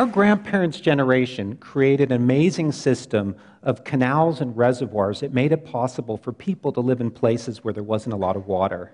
Our grandparents' generation created an amazing system of canals and reservoirs that made it possible for people to live in places where there wasn't a lot of water.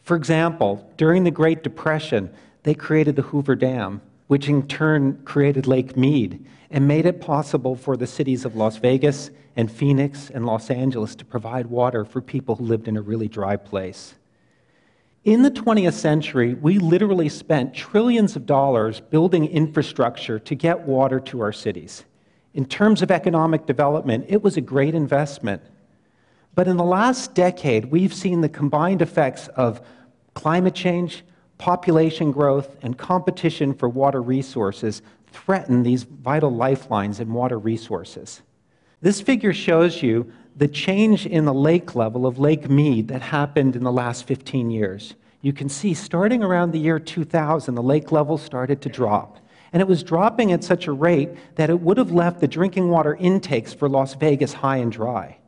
For example, during the Great Depression, they created the Hoover Dam, which in turn created Lake Mead and made it possible for the cities of Las Vegas and Phoenix and Los Angeles to provide water for people who lived in a really dry place. In the 20th century, we literally spent trillions of dollars building infrastructure to get water to our cities. In terms of economic development, it was a great investment. But in the last decade, we've seen the combined effects of climate change, population growth, and competition for water resources threaten these vital lifelines and water resources. This figure shows you the change in the lake level of Lake Mead that happened in the last 15 years. You can see starting around the year 2000, the lake level started to drop. And it was dropping at such a rate that it would have left the drinking water intakes for Las Vegas high and dry.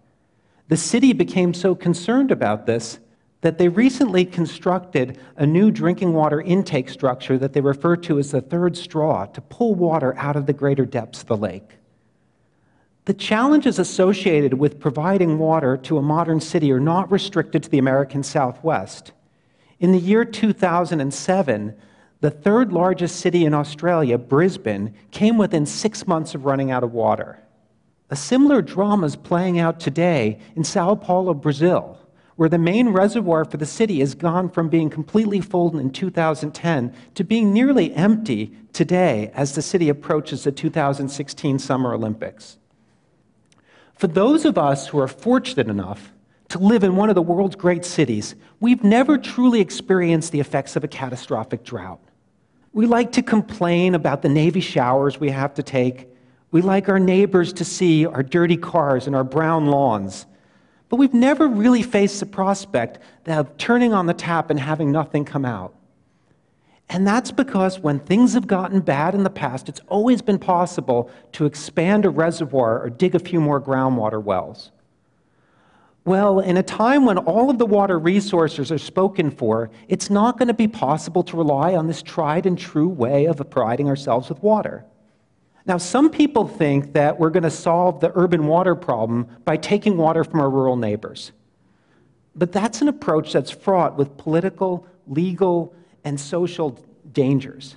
The city became so concerned about this that they recently constructed a new drinking water intake structure that they refer to as the third straw to pull water out of the greater depths of the lake. The challenges associated with providing water to a modern city are not restricted to the American Southwest. In the year 2007, the third largest city in Australia, Brisbane, came within six months of running out of water. A similar drama is playing out today in Sao Paulo, Brazil, where the main reservoir for the city has gone from being completely full in 2010 to being nearly empty today as the city approaches the 2016 Summer Olympics. For those of us who are fortunate enough to live in one of the world's great cities, we've never truly experienced the effects of a catastrophic drought. We like to complain about the Navy showers we have to take. We like our neighbors to see our dirty cars and our brown lawns. But we've never really faced the prospect of turning on the tap and having nothing come out. And that's because when things have gotten bad in the past, it's always been possible to expand a reservoir or dig a few more groundwater wells. Well, in a time when all of the water resources are spoken for, it's not going to be possible to rely on this tried and true way of providing ourselves with water. Now, some people think that we're going to solve the urban water problem by taking water from our rural neighbors. But that's an approach that's fraught with political, legal, and social dangers.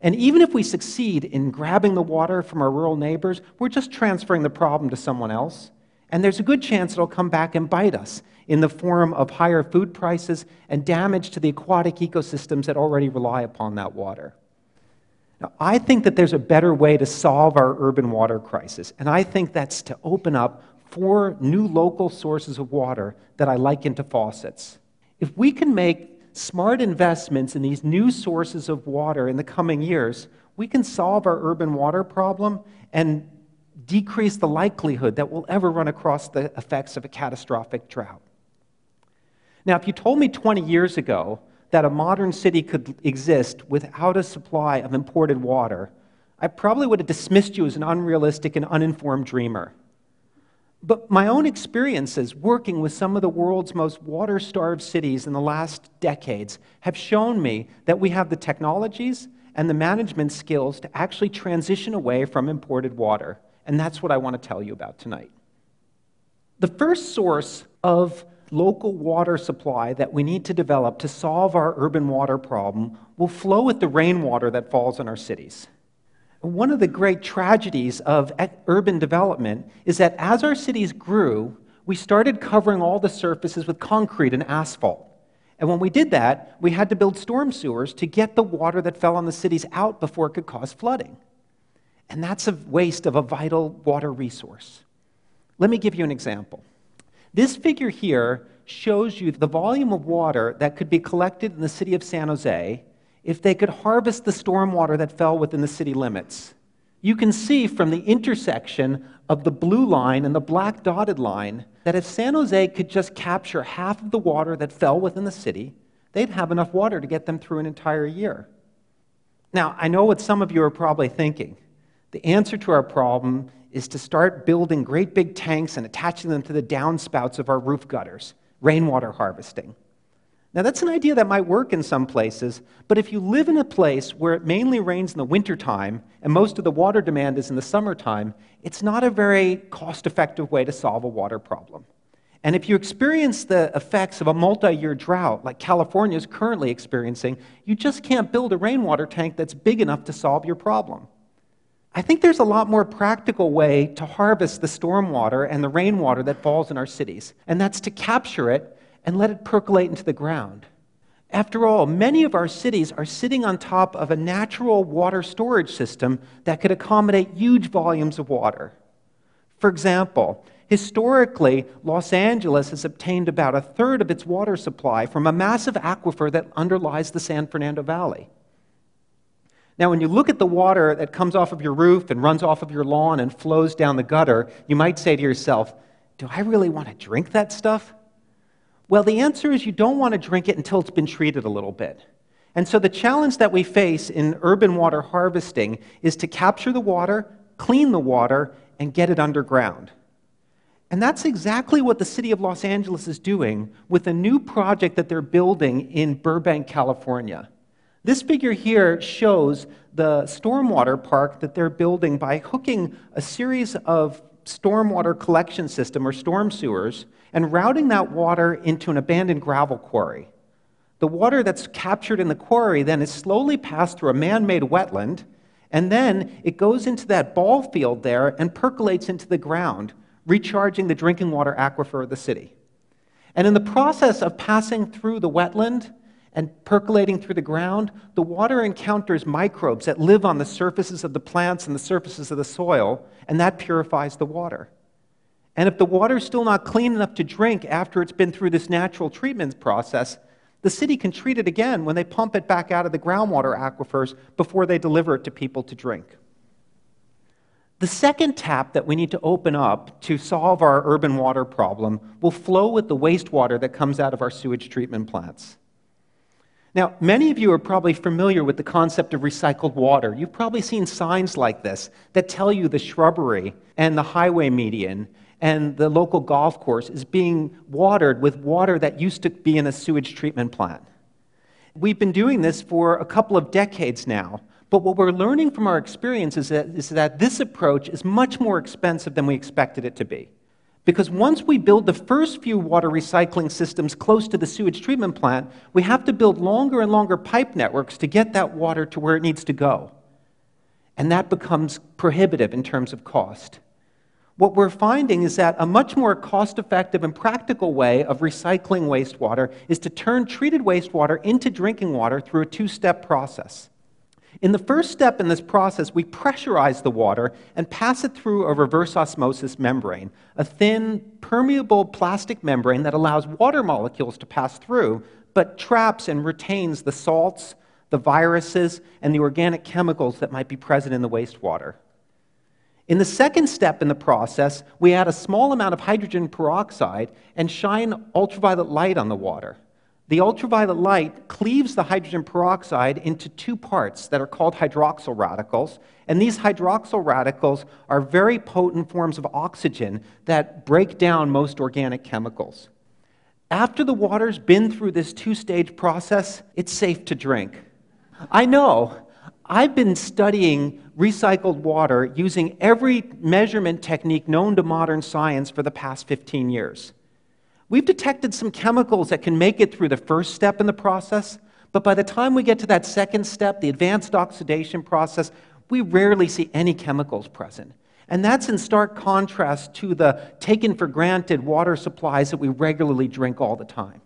And even if we succeed in grabbing the water from our rural neighbors, we're just transferring the problem to someone else and there's a good chance it'll come back and bite us in the form of higher food prices and damage to the aquatic ecosystems that already rely upon that water. Now, I think that there's a better way to solve our urban water crisis, and I think that's to open up four new local sources of water that I liken to faucets. If we can make smart investments in these new sources of water in the coming years, we can solve our urban water problem and decrease the likelihood that we'll ever run across the effects of a catastrophic drought. Now, if you told me 20 years ago that a modern city could exist without a supply of imported water, I probably would have dismissed you as an unrealistic and uninformed dreamer. But my own experiences working with some of the world's most water starved cities in the last decades have shown me that we have the technologies and the management skills to actually transition away from imported water. And that's what I want to tell you about tonight. The first source of local water supply that we need to develop to solve our urban water problem will flow with the rainwater that falls in our cities. One of the great tragedies of urban development is that as our cities grew, we started covering all the surfaces with concrete and asphalt. And when we did that, we had to build storm sewers to get the water that fell on the cities out before it could cause flooding. And that's a waste of a vital water resource. Let me give you an example. This figure here shows you the volume of water that could be collected in the city of San Jose if they could harvest the stormwater that fell within the city limits. You can see from the intersection of the blue line and the black dotted line that if San Jose could just capture half of the water that fell within the city, they'd have enough water to get them through an entire year. Now, I know what some of you are probably thinking. The answer to our problem is to start building great big tanks and attaching them to the downspouts of our roof gutters, rainwater harvesting. Now, that's an idea that might work in some places, but if you live in a place where it mainly rains in the wintertime and most of the water demand is in the summertime, it's not a very cost effective way to solve a water problem. And if you experience the effects of a multi year drought, like California is currently experiencing, you just can't build a rainwater tank that's big enough to solve your problem. I think there's a lot more practical way to harvest the stormwater and the rainwater that falls in our cities, and that's to capture it and let it percolate into the ground. After all, many of our cities are sitting on top of a natural water storage system that could accommodate huge volumes of water. For example, historically, Los Angeles has obtained about a third of its water supply from a massive aquifer that underlies the San Fernando Valley. Now, when you look at the water that comes off of your roof and runs off of your lawn and flows down the gutter, you might say to yourself, Do I really want to drink that stuff? Well, the answer is you don't want to drink it until it's been treated a little bit. And so the challenge that we face in urban water harvesting is to capture the water, clean the water, and get it underground. And that's exactly what the city of Los Angeles is doing with a new project that they're building in Burbank, California. This figure here shows the stormwater park that they're building by hooking a series of stormwater collection system or storm sewers and routing that water into an abandoned gravel quarry. The water that's captured in the quarry then is slowly passed through a man made wetland, and then it goes into that ball field there and percolates into the ground, recharging the drinking water aquifer of the city. And in the process of passing through the wetland and percolating through the ground, the water encounters microbes that live on the surfaces of the plants and the surfaces of the soil, and that purifies the water. And if the water is still not clean enough to drink after it's been through this natural treatment process, the city can treat it again when they pump it back out of the groundwater aquifers before they deliver it to people to drink. The second tap that we need to open up to solve our urban water problem will flow with the wastewater that comes out of our sewage treatment plants. Now, many of you are probably familiar with the concept of recycled water. You've probably seen signs like this that tell you the shrubbery and the highway median and the local golf course is being watered with water that used to be in a sewage treatment plant. We've been doing this for a couple of decades now, but what we're learning from our experience is that, is that this approach is much more expensive than we expected it to be. Because once we build the first few water recycling systems close to the sewage treatment plant, we have to build longer and longer pipe networks to get that water to where it needs to go. And that becomes prohibitive in terms of cost. What we're finding is that a much more cost effective and practical way of recycling wastewater is to turn treated wastewater into drinking water through a two step process. In the first step in this process, we pressurize the water and pass it through a reverse osmosis membrane, a thin, permeable plastic membrane that allows water molecules to pass through, but traps and retains the salts, the viruses, and the organic chemicals that might be present in the wastewater. In the second step in the process, we add a small amount of hydrogen peroxide and shine ultraviolet light on the water. The ultraviolet light cleaves the hydrogen peroxide into two parts that are called hydroxyl radicals. And these hydroxyl radicals are very potent forms of oxygen that break down most organic chemicals. After the water's been through this two stage process, it's safe to drink. I know. I've been studying recycled water using every measurement technique known to modern science for the past 15 years. We've detected some chemicals that can make it through the first step in the process, but by the time we get to that second step, the advanced oxidation process, we rarely see any chemicals present. And that's in stark contrast to the taken for granted water supplies that we regularly drink all the time.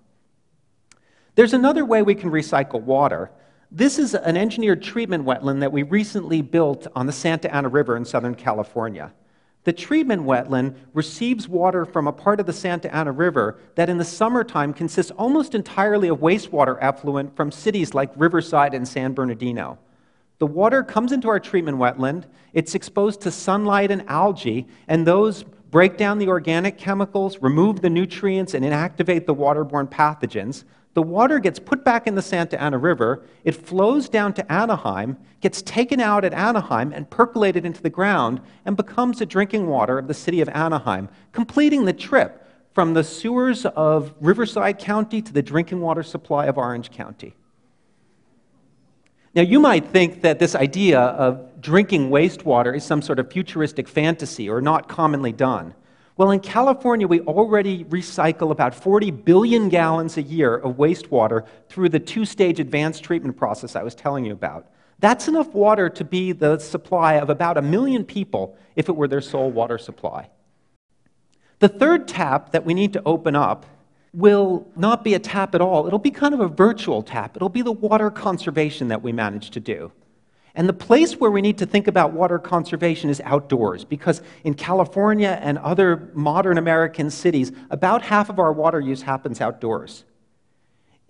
There's another way we can recycle water. This is an engineered treatment wetland that we recently built on the Santa Ana River in Southern California. The treatment wetland receives water from a part of the Santa Ana River that in the summertime consists almost entirely of wastewater effluent from cities like Riverside and San Bernardino. The water comes into our treatment wetland, it's exposed to sunlight and algae, and those break down the organic chemicals, remove the nutrients, and inactivate the waterborne pathogens the water gets put back in the Santa Ana River, it flows down to Anaheim, gets taken out at Anaheim and percolated into the ground, and becomes the drinking water of the city of Anaheim, completing the trip from the sewers of Riverside County to the drinking water supply of Orange County. Now, you might think that this idea of drinking wastewater is some sort of futuristic fantasy or not commonly done. Well, in California, we already recycle about 40 billion gallons a year of wastewater through the two stage advanced treatment process I was telling you about. That's enough water to be the supply of about a million people if it were their sole water supply. The third tap that we need to open up will not be a tap at all. It'll be kind of a virtual tap. It'll be the water conservation that we manage to do. And the place where we need to think about water conservation is outdoors, because in California and other modern American cities, about half of our water use happens outdoors.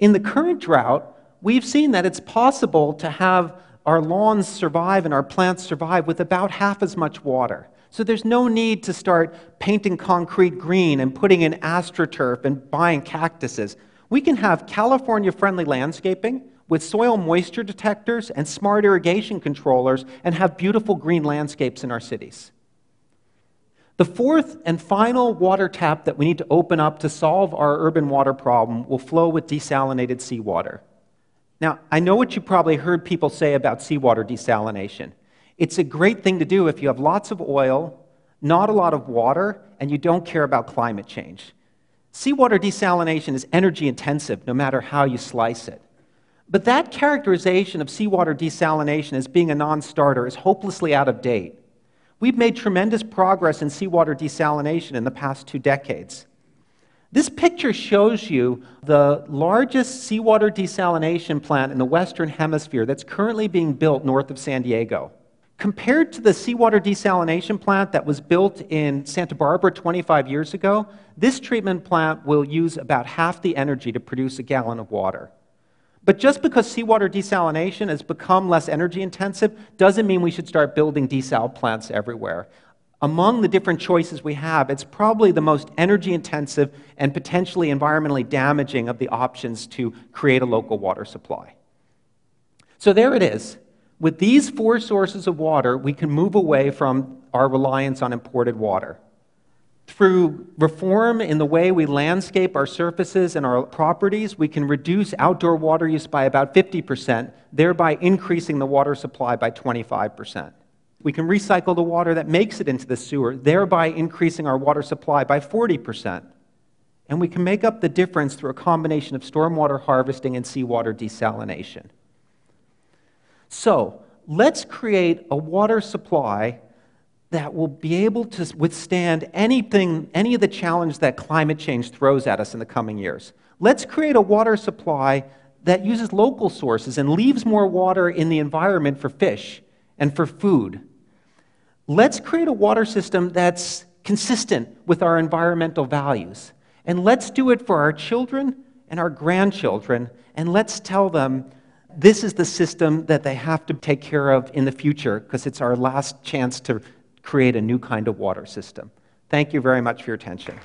In the current drought, we've seen that it's possible to have our lawns survive and our plants survive with about half as much water. So there's no need to start painting concrete green and putting in astroturf and buying cactuses. We can have California friendly landscaping with soil moisture detectors and smart irrigation controllers and have beautiful green landscapes in our cities. The fourth and final water tap that we need to open up to solve our urban water problem will flow with desalinated seawater. Now, I know what you probably heard people say about seawater desalination. It's a great thing to do if you have lots of oil, not a lot of water, and you don't care about climate change. Seawater desalination is energy intensive no matter how you slice it. But that characterization of seawater desalination as being a non starter is hopelessly out of date. We've made tremendous progress in seawater desalination in the past two decades. This picture shows you the largest seawater desalination plant in the Western Hemisphere that's currently being built north of San Diego. Compared to the seawater desalination plant that was built in Santa Barbara 25 years ago, this treatment plant will use about half the energy to produce a gallon of water. But just because seawater desalination has become less energy intensive doesn't mean we should start building desal plants everywhere among the different choices we have, it's probably the most energy intensive and potentially environmentally damaging of the options to create a local water supply. So there it is. With these four sources of water, we can move away from our reliance on imported water. Through reform in the way we landscape our surfaces and our properties, we can reduce outdoor water use by about 50%, thereby increasing the water supply by 25%. We can recycle the water that makes it into the sewer, thereby increasing our water supply by 40%. And we can make up the difference through a combination of stormwater harvesting and seawater desalination. So, let's create a water supply that will be able to withstand anything, any of the challenge that climate change throws at us in the coming years. Let's create a water supply that uses local sources and leaves more water in the environment for fish and for food. Let's create a water system that's consistent with our environmental values. And let's do it for our children and our grandchildren. And let's tell them this is the system that they have to take care of in the future because it's our last chance to create a new kind of water system. Thank you very much for your attention.